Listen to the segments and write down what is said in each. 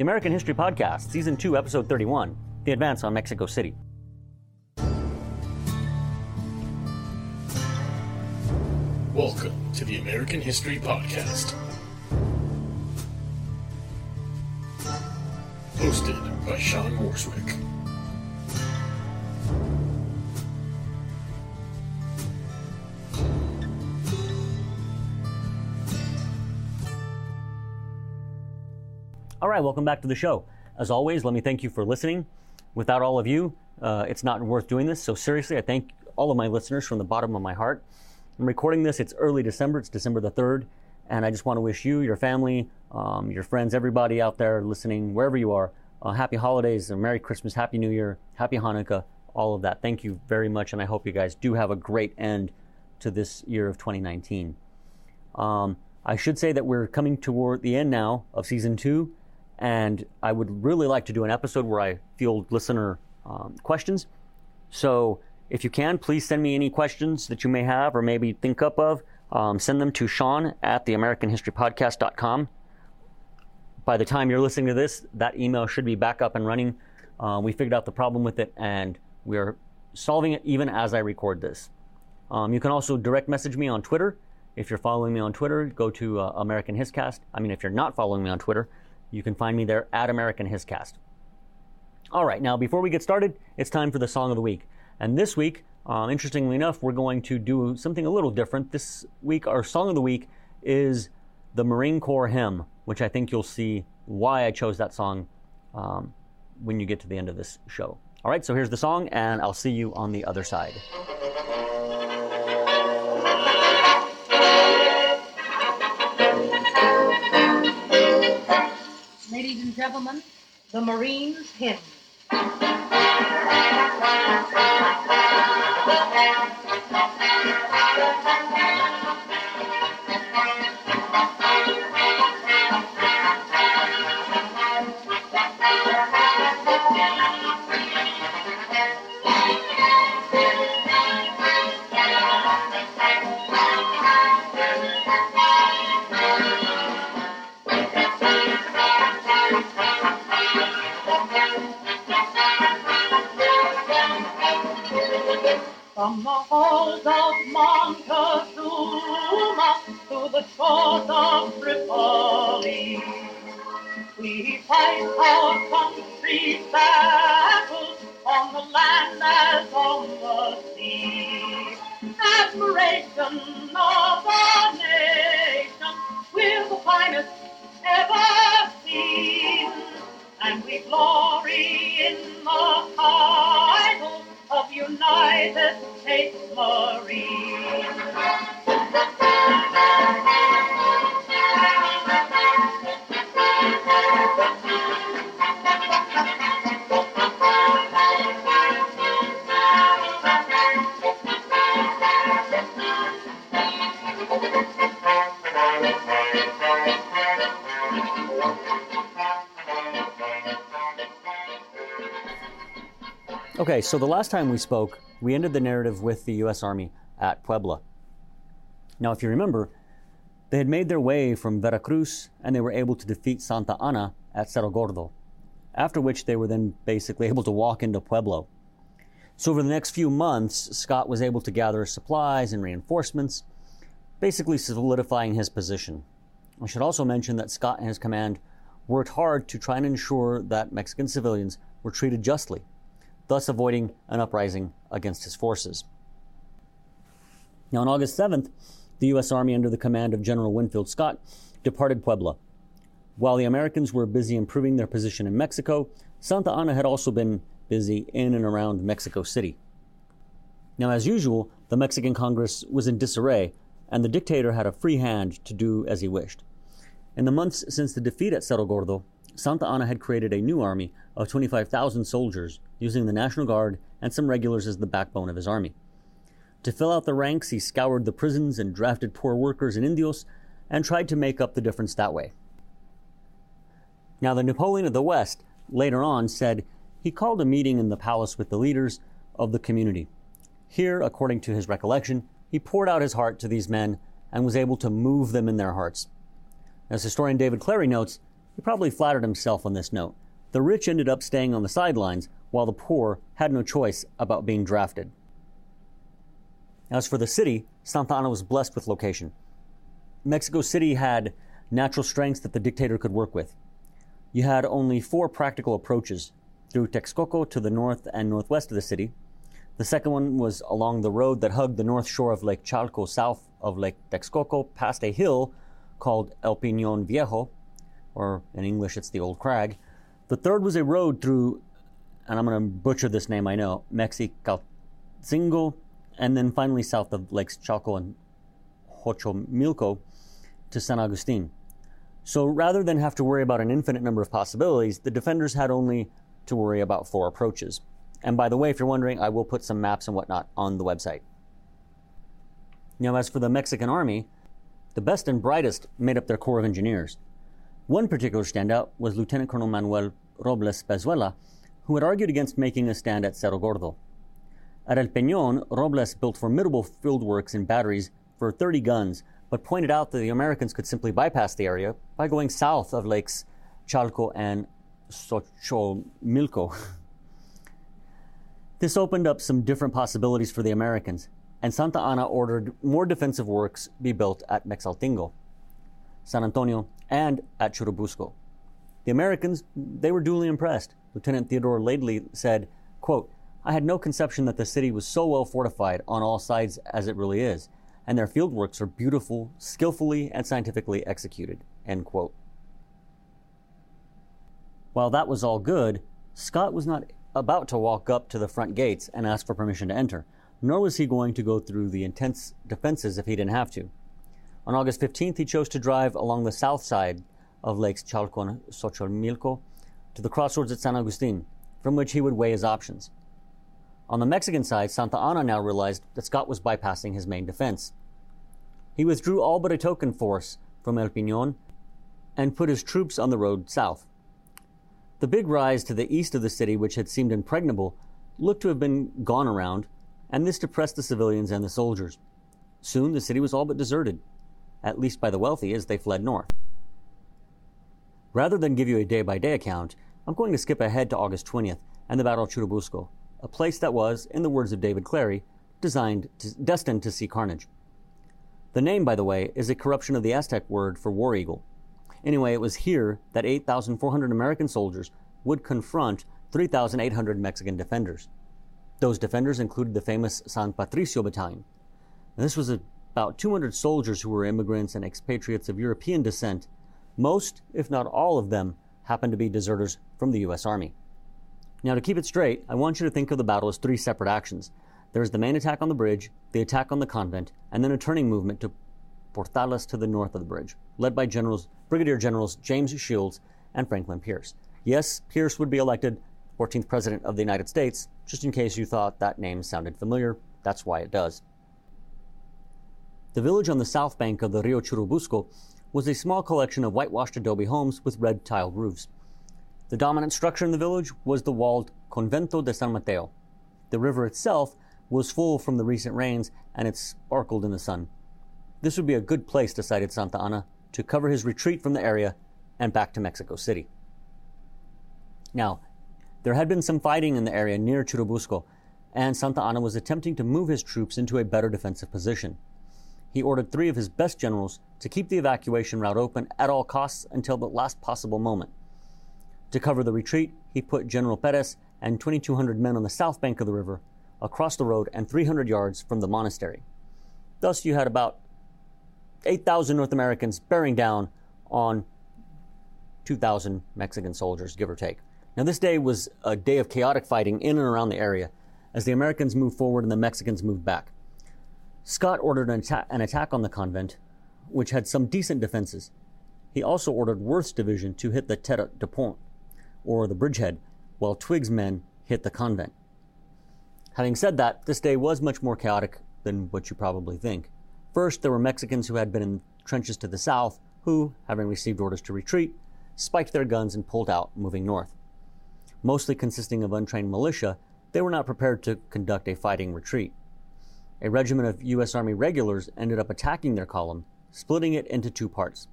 the American History Podcast, Season 2, Episode 31 The Advance on Mexico City. Welcome to the American History Podcast. Hosted by Sean Morswick. Right, welcome back to the show. As always, let me thank you for listening. Without all of you, uh, it's not worth doing this. So, seriously, I thank all of my listeners from the bottom of my heart. I'm recording this, it's early December, it's December the 3rd, and I just want to wish you, your family, um, your friends, everybody out there listening, wherever you are, uh, happy holidays, Merry Christmas, Happy New Year, Happy Hanukkah, all of that. Thank you very much, and I hope you guys do have a great end to this year of 2019. Um, I should say that we're coming toward the end now of season two. And I would really like to do an episode where I field listener um, questions. So if you can, please send me any questions that you may have or maybe think up of. Um, send them to Sean at the AmericanHistoryPodcast.com. By the time you're listening to this, that email should be back up and running. Uh, we figured out the problem with it and we're solving it even as I record this. Um, you can also direct message me on Twitter. If you're following me on Twitter, go to uh, American Hiscast. I mean, if you're not following me on Twitter, you can find me there at American Hiscast. All right, now before we get started, it's time for the song of the week. And this week, um, interestingly enough, we're going to do something a little different. This week, our song of the week is the Marine Corps hymn, which I think you'll see why I chose that song um, when you get to the end of this show. All right, so here's the song, and I'll see you on the other side. Ladies and gentlemen, the Marines hymn. Okay, so the last time we spoke, we ended the narrative with the U.S. Army at Puebla. Now, if you remember, they had made their way from Veracruz and they were able to defeat Santa Anna at Cerro Gordo, after which they were then basically able to walk into Puebla. So, over the next few months, Scott was able to gather supplies and reinforcements, basically solidifying his position. I should also mention that Scott and his command worked hard to try and ensure that Mexican civilians were treated justly thus avoiding an uprising against his forces. Now, on August 7th, the U.S. Army, under the command of General Winfield Scott, departed Puebla. While the Americans were busy improving their position in Mexico, Santa Anna had also been busy in and around Mexico City. Now, as usual, the Mexican Congress was in disarray, and the dictator had a free hand to do as he wished. In the months since the defeat at Cerro Gordo, Santa Anna had created a new army of 25,000 soldiers, using the National Guard and some regulars as the backbone of his army. To fill out the ranks, he scoured the prisons and drafted poor workers and Indios and tried to make up the difference that way. Now, the Napoleon of the West later on said he called a meeting in the palace with the leaders of the community. Here, according to his recollection, he poured out his heart to these men and was able to move them in their hearts. As historian David Clary notes, He probably flattered himself on this note. The rich ended up staying on the sidelines, while the poor had no choice about being drafted. As for the city, Santa Anna was blessed with location. Mexico City had natural strengths that the dictator could work with. You had only four practical approaches through Texcoco to the north and northwest of the city. The second one was along the road that hugged the north shore of Lake Chalco south of Lake Texcoco past a hill called El Peñon Viejo, or in English it's the Old Crag. The third was a road through, and I'm going to butcher this name, I know, Mexicalcingo, and then finally south of Lakes Chalco and Xochimilco to San Agustin. So rather than have to worry about an infinite number of possibilities, the defenders had only to worry about four approaches. And by the way, if you're wondering, I will put some maps and whatnot on the website. Now, as for the Mexican army, the best and brightest made up their corps of engineers. One particular standout was Lieutenant Colonel Manuel Robles Pezuela, who had argued against making a stand at Cerro Gordo. At El Peñon, Robles built formidable field works and batteries for 30 guns, but pointed out that the Americans could simply bypass the area by going south of Lakes Chalco and Xochimilco. this opened up some different possibilities for the Americans, and Santa Anna ordered more defensive works be built at Mexaltingo, San Antonio, and at Churubusco. The Americans, they were duly impressed. Lieutenant Theodore Laidley said, quote, I had no conception that the city was so well fortified on all sides as it really is, and their field works are beautiful, skillfully, and scientifically executed. End quote. While that was all good, Scott was not about to walk up to the front gates and ask for permission to enter, nor was he going to go through the intense defenses if he didn't have to. On August 15th, he chose to drive along the south side of Lakes Chalco and Xochimilco to the crossroads at San Agustin, from which he would weigh his options. On the Mexican side, Santa Anna now realized that Scott was bypassing his main defense. He withdrew all but a token force from El Peñon and put his troops on the road south. The big rise to the east of the city, which had seemed impregnable, looked to have been gone around, and this depressed the civilians and the soldiers. Soon the city was all but deserted, at least by the wealthy as they fled north. Rather than give you a day by day account, I'm going to skip ahead to August 20th and the Battle of Churubusco, a place that was, in the words of David Clary, designed to, destined to see carnage. The name, by the way, is a corruption of the Aztec word for war eagle, Anyway, it was here that 8,400 American soldiers would confront 3,800 Mexican defenders. Those defenders included the famous San Patricio Battalion. And this was about 200 soldiers who were immigrants and expatriates of European descent. Most, if not all of them, happened to be deserters from the U.S. Army. Now, to keep it straight, I want you to think of the battle as three separate actions. There's the main attack on the bridge, the attack on the convent, and then a turning movement to Portales to the north of the bridge, led by Generals, Brigadier Generals James Shields and Franklin Pierce. Yes, Pierce would be elected 14th President of the United States, just in case you thought that name sounded familiar, that's why it does. The village on the south bank of the Rio Churubusco was a small collection of whitewashed adobe homes with red tiled roofs. The dominant structure in the village was the walled Convento de San Mateo. The river itself was full from the recent rains and it sparkled in the sun. This would be a good place, decided Santa Anna, to cover his retreat from the area and back to Mexico City. Now, there had been some fighting in the area near Churubusco, and Santa Anna was attempting to move his troops into a better defensive position. He ordered three of his best generals to keep the evacuation route open at all costs until the last possible moment. To cover the retreat, he put General Perez and 2,200 men on the south bank of the river, across the road and 300 yards from the monastery. Thus, you had about 8,000 North Americans bearing down on 2,000 Mexican soldiers, give or take. Now, this day was a day of chaotic fighting in and around the area as the Americans moved forward and the Mexicans moved back. Scott ordered an, atta- an attack on the convent, which had some decent defenses. He also ordered Worth's division to hit the Tete de Pont, or the bridgehead, while Twiggs' men hit the convent. Having said that, this day was much more chaotic than what you probably think. First, there were Mexicans who had been in trenches to the south, who, having received orders to retreat, spiked their guns and pulled out, moving north. Mostly consisting of untrained militia, they were not prepared to conduct a fighting retreat. A regiment of U.S. Army regulars ended up attacking their column, splitting it into two parts.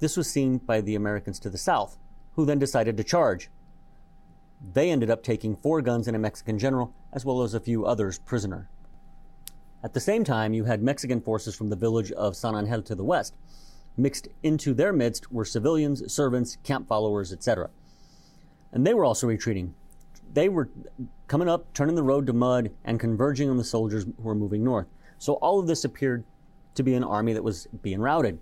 This was seen by the Americans to the south, who then decided to charge. They ended up taking four guns and a Mexican general, as well as a few others prisoner. At the same time, you had Mexican forces from the village of San Angel to the west. Mixed into their midst were civilians, servants, camp followers, etc. And they were also retreating. They were coming up, turning the road to mud, and converging on the soldiers who were moving north. So all of this appeared to be an army that was being routed,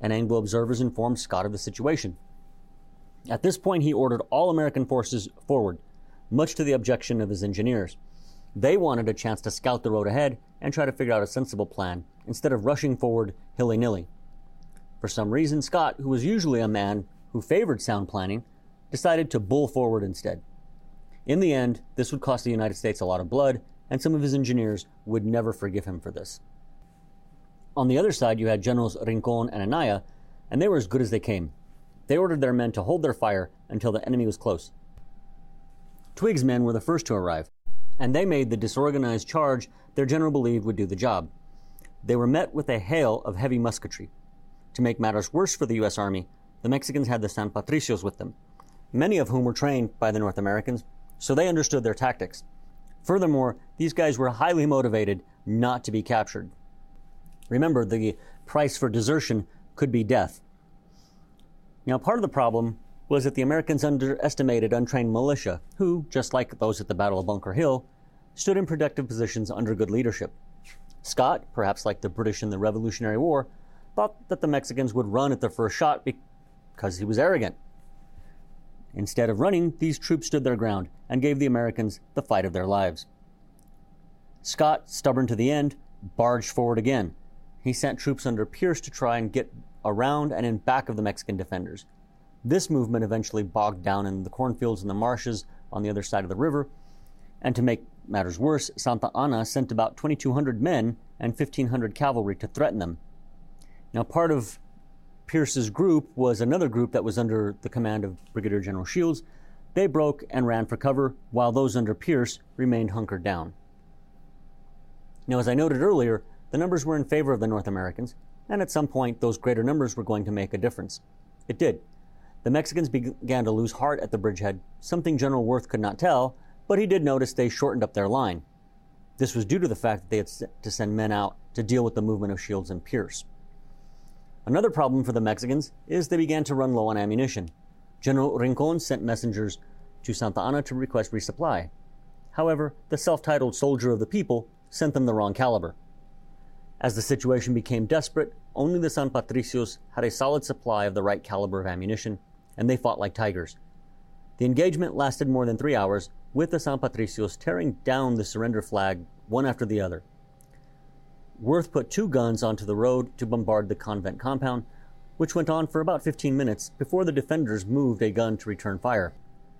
and Anglo observers informed Scott of the situation. At this point, he ordered all American forces forward, much to the objection of his engineers. They wanted a chance to scout the road ahead and try to figure out a sensible plan instead of rushing forward hilly nilly. For some reason, Scott, who was usually a man who favored sound planning, decided to bull forward instead. In the end, this would cost the United States a lot of blood, and some of his engineers would never forgive him for this. On the other side, you had Generals Rincon and Anaya, and they were as good as they came. They ordered their men to hold their fire until the enemy was close. Twiggs' men were the first to arrive, and they made the disorganized charge their general believed would do the job. They were met with a hail of heavy musketry. To make matters worse for the U.S. Army, the Mexicans had the San Patricios with them, many of whom were trained by the North Americans, so they understood their tactics. Furthermore, these guys were highly motivated not to be captured. Remember, the price for desertion could be death. Now, part of the problem was that the Americans underestimated untrained militia, who, just like those at the Battle of Bunker Hill, stood in protective positions under good leadership. Scott, perhaps like the British in the Revolutionary War, thought that the Mexicans would run at the first shot because he was arrogant. Instead of running, these troops stood their ground and gave the Americans the fight of their lives. Scott, stubborn to the end, barged forward again. He sent troops under Pierce to try and get around and in back of the Mexican defenders. This movement eventually bogged down in the cornfields and the marshes on the other side of the river. And to make matters worse, Santa Anna sent about 2,200 men and 1,500 cavalry to threaten them. Now, part of Pierce's group was another group that was under the command of Brigadier General Shields. They broke and ran for cover, while those under Pierce remained hunkered down. Now, as I noted earlier, the numbers were in favor of the North Americans, and at some point those greater numbers were going to make a difference. It did. The Mexicans began to lose heart at the bridgehead, something General Worth could not tell, but he did notice they shortened up their line. This was due to the fact that they had to send men out to deal with the movement of Shields and Pierce. Another problem for the Mexicans is they began to run low on ammunition. General Rincon sent messengers to Santa Anna to request resupply. However, the self titled soldier of the people sent them the wrong caliber. As the situation became desperate, only the San Patricios had a solid supply of the right caliber of ammunition, and they fought like tigers. The engagement lasted more than three hours, with the San Patricios tearing down the surrender flag one after the other. Worth put two guns onto the road to bombard the convent compound, which went on for about 15 minutes before the defenders moved a gun to return fire.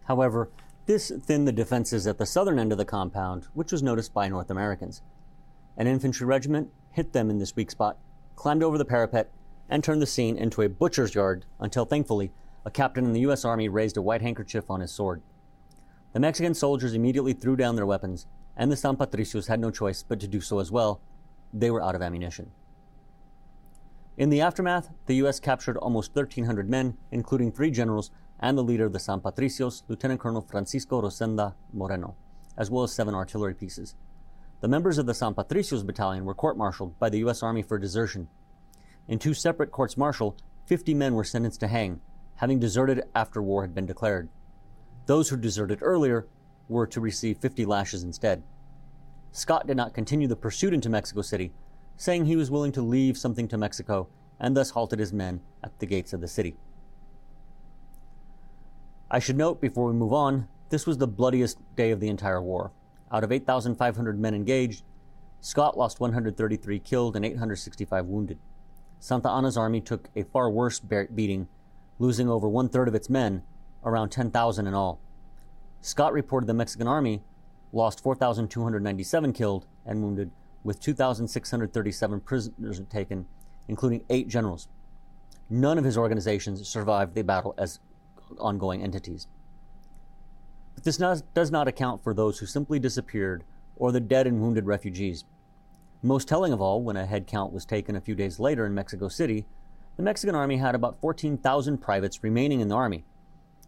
However, this thinned the defenses at the southern end of the compound, which was noticed by North Americans. An infantry regiment hit them in this weak spot, climbed over the parapet, and turned the scene into a butcher's yard until, thankfully, a captain in the U.S. Army raised a white handkerchief on his sword. The Mexican soldiers immediately threw down their weapons, and the San Patricios had no choice but to do so as well. They were out of ammunition. In the aftermath, the U.S. captured almost 1,300 men, including three generals and the leader of the San Patricios, Lieutenant Colonel Francisco Rosendo Moreno, as well as seven artillery pieces. The members of the San Patricios Battalion were court martialed by the U.S. Army for desertion. In two separate courts martial, 50 men were sentenced to hang, having deserted after war had been declared. Those who deserted earlier were to receive 50 lashes instead. Scott did not continue the pursuit into Mexico City, saying he was willing to leave something to Mexico and thus halted his men at the gates of the city. I should note before we move on, this was the bloodiest day of the entire war. Out of 8,500 men engaged, Scott lost 133 killed and 865 wounded. Santa Anna's army took a far worse beating, losing over one third of its men, around 10,000 in all. Scott reported the Mexican army lost 4,297 killed and wounded, with 2,637 prisoners taken, including eight generals. None of his organizations survived the battle as ongoing entities. But this not, does not account for those who simply disappeared or the dead and wounded refugees. Most telling of all, when a head count was taken a few days later in Mexico City, the Mexican army had about 14,000 privates remaining in the army,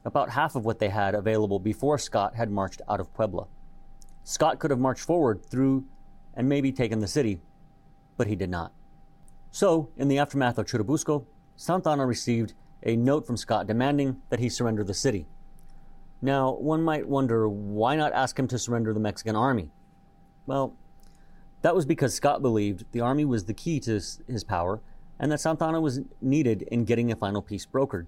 about half of what they had available before Scott had marched out of Puebla. Scott could have marched forward through and maybe taken the city, but he did not. So, in the aftermath of Churubusco, Santa Anna received a note from Scott demanding that he surrender the city. Now, one might wonder why not ask him to surrender the Mexican army? Well, that was because Scott believed the army was the key to his power and that Santa Anna was needed in getting a final peace brokered.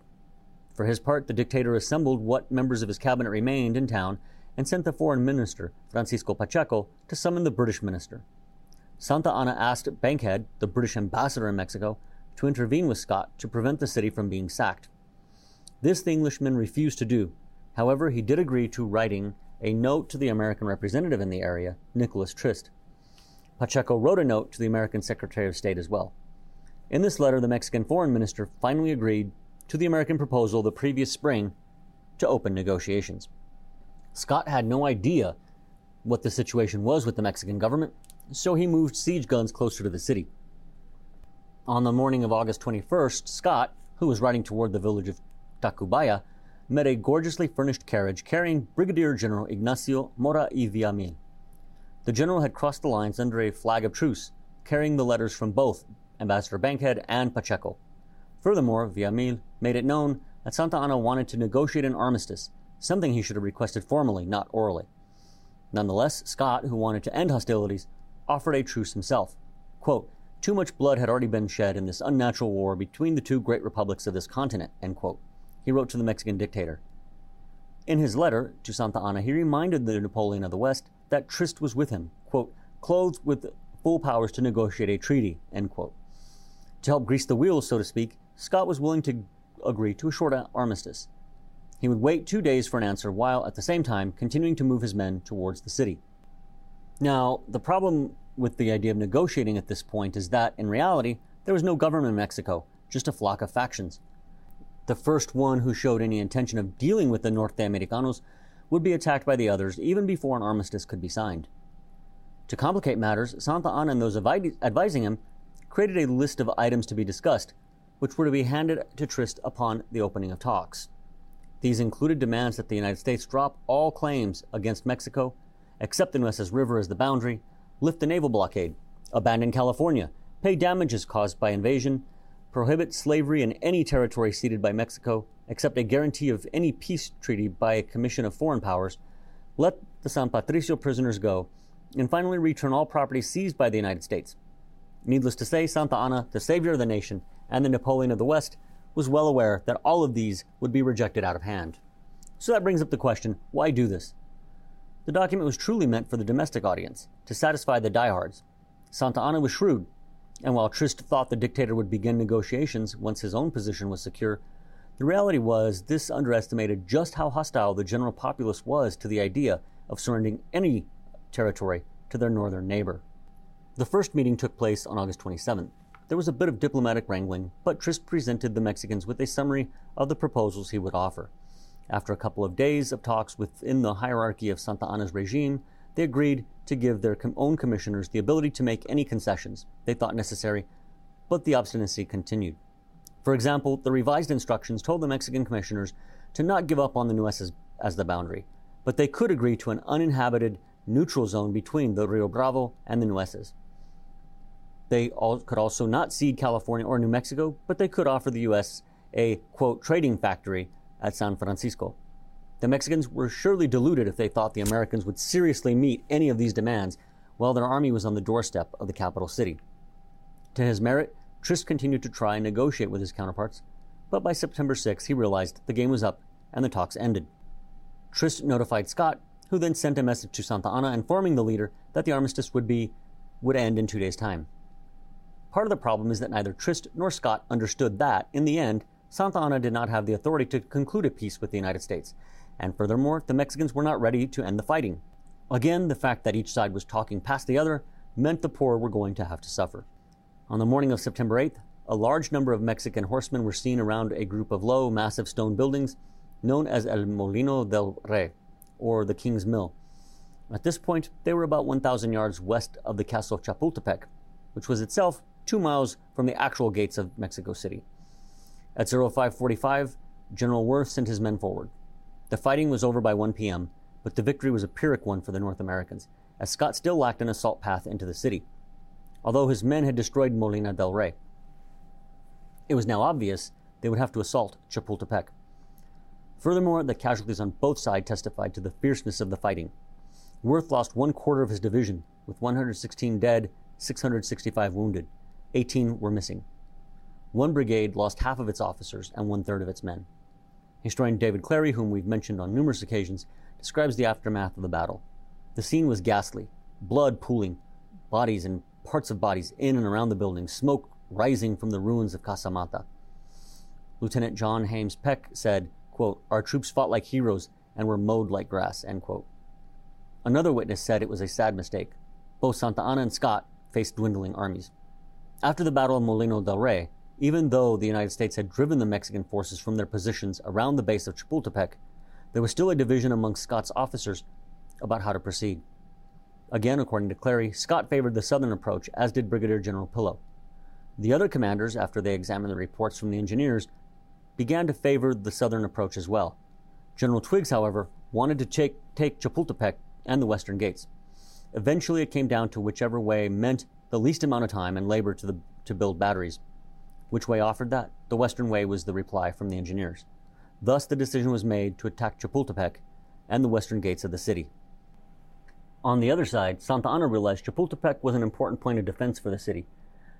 For his part, the dictator assembled what members of his cabinet remained in town and sent the foreign minister, Francisco Pacheco, to summon the British minister. Santa Anna asked Bankhead, the British ambassador in Mexico, to intervene with Scott to prevent the city from being sacked. This the Englishman refused to do. However, he did agree to writing a note to the American representative in the area, Nicholas Trist. Pacheco wrote a note to the American Secretary of State as well. In this letter, the Mexican foreign minister finally agreed to the American proposal the previous spring to open negotiations. Scott had no idea what the situation was with the Mexican government, so he moved siege guns closer to the city. On the morning of August 21st, Scott, who was riding toward the village of Tacubaya, met a gorgeously furnished carriage carrying Brigadier General Ignacio Mora y Villamil. The general had crossed the lines under a flag of truce, carrying the letters from both Ambassador Bankhead and Pacheco. Furthermore, Villamil made it known that Santa Anna wanted to negotiate an armistice, something he should have requested formally, not orally. Nonetheless, Scott, who wanted to end hostilities, offered a truce himself. Quote, too much blood had already been shed in this unnatural war between the two great republics of this continent, he wrote to the Mexican dictator. In his letter to Santa Anna, he reminded the Napoleon of the West that Trist was with him, quote, clothed with full powers to negotiate a treaty, end quote. To help grease the wheels, so to speak, Scott was willing to agree to a short armistice. He would wait two days for an answer while, at the same time, continuing to move his men towards the city. Now, the problem with the idea of negotiating at this point is that, in reality, there was no government in Mexico, just a flock of factions. The first one who showed any intention of dealing with the Norte Americanos would be attacked by the others even before an armistice could be signed. To complicate matters, Santa Anna and those advising him created a list of items to be discussed, which were to be handed to Trist upon the opening of talks. These included demands that the United States drop all claims against Mexico, accept the Nueces River as the boundary, lift the naval blockade, abandon California, pay damages caused by invasion, prohibit slavery in any territory ceded by Mexico, accept a guarantee of any peace treaty by a commission of foreign powers, let the San Patricio prisoners go, and finally return all property seized by the United States. Needless to say, Santa Anna, the savior of the nation and the Napoleon of the West, was well aware that all of these would be rejected out of hand. So that brings up the question why do this? The document was truly meant for the domestic audience, to satisfy the diehards. Santa Anna was shrewd, and while Trist thought the dictator would begin negotiations once his own position was secure, the reality was this underestimated just how hostile the general populace was to the idea of surrendering any territory to their northern neighbor. The first meeting took place on August 27th. There was a bit of diplomatic wrangling, but Trist presented the Mexicans with a summary of the proposals he would offer. After a couple of days of talks within the hierarchy of Santa Anna's regime, they agreed to give their own commissioners the ability to make any concessions they thought necessary, but the obstinacy continued. For example, the revised instructions told the Mexican commissioners to not give up on the Nueces as the boundary, but they could agree to an uninhabited neutral zone between the Rio Bravo and the Nueces. They all, could also not cede California or New Mexico, but they could offer the U.S. a, quote, trading factory at San Francisco. The Mexicans were surely deluded if they thought the Americans would seriously meet any of these demands while their army was on the doorstep of the capital city. To his merit, Trist continued to try and negotiate with his counterparts, but by September 6 he realized the game was up and the talks ended. Trist notified Scott, who then sent a message to Santa Anna informing the leader that the armistice would be would end in two days' time. Part of the problem is that neither Trist nor Scott understood that, in the end, Santa Anna did not have the authority to conclude a peace with the United States, and furthermore, the Mexicans were not ready to end the fighting. Again, the fact that each side was talking past the other meant the poor were going to have to suffer. On the morning of September 8th, a large number of Mexican horsemen were seen around a group of low, massive stone buildings known as El Molino del Rey, or the King's Mill. At this point, they were about 1,000 yards west of the castle of Chapultepec, which was itself two miles from the actual gates of Mexico City. At 0545, General Worth sent his men forward. The fighting was over by 1 p.m., but the victory was a Pyrrhic one for the North Americans, as Scott still lacked an assault path into the city, although his men had destroyed Molino del Rey. It was now obvious they would have to assault Chapultepec. Furthermore, the casualties on both sides testified to the fierceness of the fighting. Worth lost one quarter of his division, with 116 dead, 665 wounded. 18 were missing. One brigade lost half of its officers and one third of its men. Historian David Clary, whom we've mentioned on numerous occasions, describes the aftermath of the battle. The scene was ghastly blood pooling, bodies and parts of bodies in and around the building, smoke rising from the ruins of Casamata. Lieutenant John James Peck said, quote, Our troops fought like heroes and were mowed like grass. End quote. Another witness said it was a sad mistake. Both Santa Anna and Scott faced dwindling armies. After the Battle of Molino del Rey, even though the United States had driven the Mexican forces from their positions around the base of Chapultepec, there was still a division among Scott's officers about how to proceed. Again, according to Clary, Scott favored the southern approach, as did Brigadier General Pillow. The other commanders, after they examined the reports from the engineers, began to favor the southern approach as well. General Twiggs, however, wanted to take, take Chapultepec and the western gates. Eventually, it came down to whichever way meant the least amount of time and labor to, the, to build batteries. Which way offered that? The western way was the reply from the engineers. Thus, the decision was made to attack Chapultepec and the western gates of the city. On the other side, Santa Anna realized Chapultepec was an important point of defense for the city.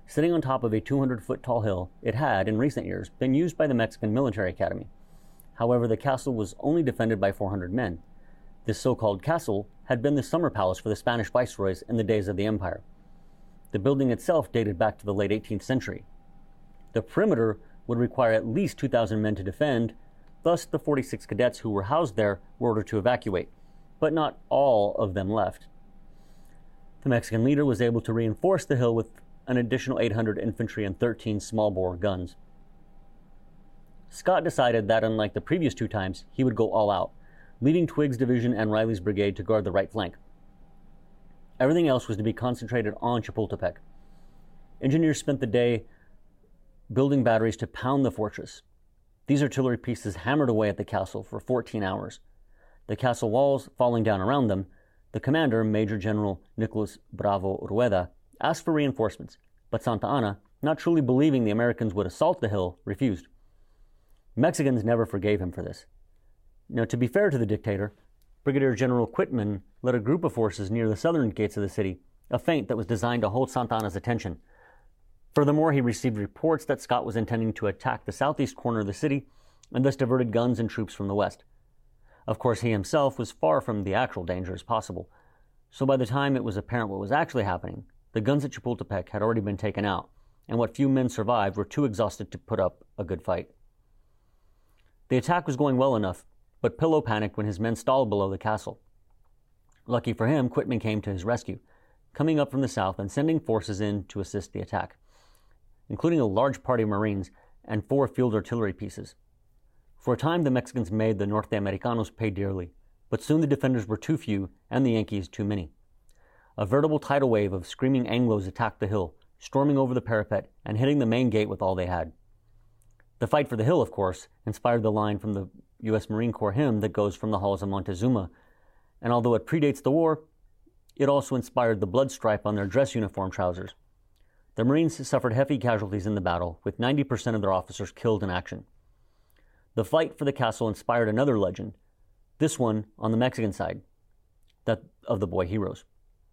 Sitting on top of a 200 foot tall hill, it had, in recent years, been used by the Mexican Military Academy. However, the castle was only defended by 400 men. This so called castle had been the summer palace for the Spanish viceroys in the days of the empire. The building itself dated back to the late 18th century. The perimeter would require at least 2,000 men to defend, thus, the 46 cadets who were housed there were ordered to evacuate, but not all of them left. The Mexican leader was able to reinforce the hill with an additional 800 infantry and 13 small bore guns. Scott decided that, unlike the previous two times, he would go all out, leading Twiggs' division and Riley's brigade to guard the right flank. Everything else was to be concentrated on Chapultepec. Engineers spent the day building batteries to pound the fortress. These artillery pieces hammered away at the castle for 14 hours. The castle walls falling down around them, the commander, Major General Nicolas Bravo Rueda, asked for reinforcements, but Santa Anna, not truly believing the Americans would assault the hill, refused. Mexicans never forgave him for this. Now, to be fair to the dictator, Brigadier General Quitman led a group of forces near the southern gates of the city, a feint that was designed to hold Santa Anna's attention. Furthermore, he received reports that Scott was intending to attack the southeast corner of the city and thus diverted guns and troops from the west. Of course, he himself was far from the actual danger as possible, so by the time it was apparent what was actually happening, the guns at Chapultepec had already been taken out, and what few men survived were too exhausted to put up a good fight. The attack was going well enough, but Pillow panicked when his men stalled below the castle. Lucky for him, Quitman came to his rescue, coming up from the south and sending forces in to assist the attack, including a large party of Marines and four field artillery pieces. For a time, the Mexicans made the Norte Americanos pay dearly, but soon the defenders were too few and the Yankees too many. A veritable tidal wave of screaming Anglos attacked the hill, storming over the parapet and hitting the main gate with all they had. The fight for the hill, of course, inspired the line from the U.S. Marine Corps hymn that goes from the halls of Montezuma, and although it predates the war, it also inspired the blood stripe on their dress uniform trousers. The Marines suffered heavy casualties in the battle, with 90% of their officers killed in action. The fight for the castle inspired another legend, this one on the Mexican side, that of the boy heroes.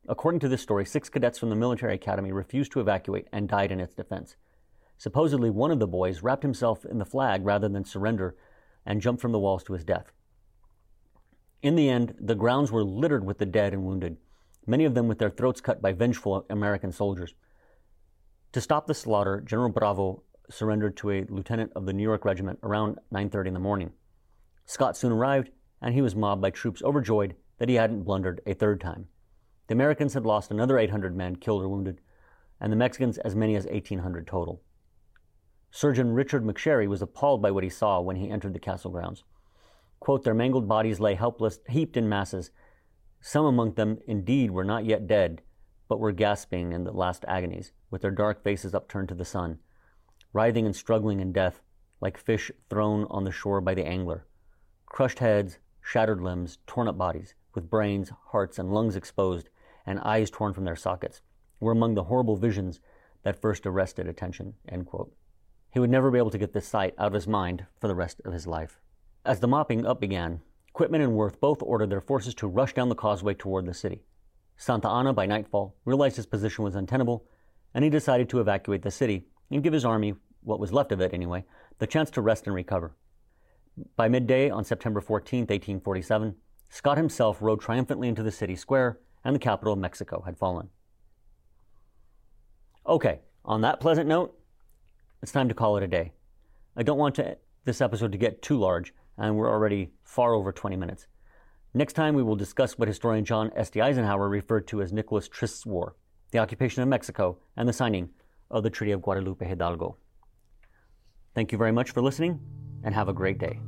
According to this story, six cadets from the military academy refused to evacuate and died in its defense. Supposedly, one of the boys wrapped himself in the flag rather than surrender and jumped from the walls to his death. In the end, the grounds were littered with the dead and wounded, many of them with their throats cut by vengeful American soldiers. To stop the slaughter, General Bravo surrendered to a lieutenant of the New York Regiment around 9:30 in the morning. Scott soon arrived, and he was mobbed by troops overjoyed that he hadn't blundered a third time. The Americans had lost another 800 men killed or wounded, and the Mexicans as many as 1,800 total. Surgeon Richard McSherry was appalled by what he saw when he entered the castle grounds. Quote, their mangled bodies lay helpless, heaped in masses. Some among them, indeed, were not yet dead, but were gasping in the last agonies, with their dark faces upturned to the sun, writhing and struggling in death, like fish thrown on the shore by the angler. Crushed heads, shattered limbs, torn up bodies, with brains, hearts, and lungs exposed, and eyes torn from their sockets, were among the horrible visions that first arrested attention. He would never be able to get this sight out of his mind for the rest of his life. As the mopping up began, Quitman and Worth both ordered their forces to rush down the causeway toward the city. Santa Anna, by nightfall, realized his position was untenable, and he decided to evacuate the city and give his army, what was left of it anyway, the chance to rest and recover. By midday on September 14, 1847, Scott himself rode triumphantly into the city square, and the capital of Mexico had fallen. Okay, on that pleasant note, it's time to call it a day. I don't want to, this episode to get too large, and we're already far over 20 minutes. Next time, we will discuss what historian John S. D. Eisenhower referred to as Nicholas Trist's War, the occupation of Mexico, and the signing of the Treaty of Guadalupe Hidalgo. Thank you very much for listening, and have a great day.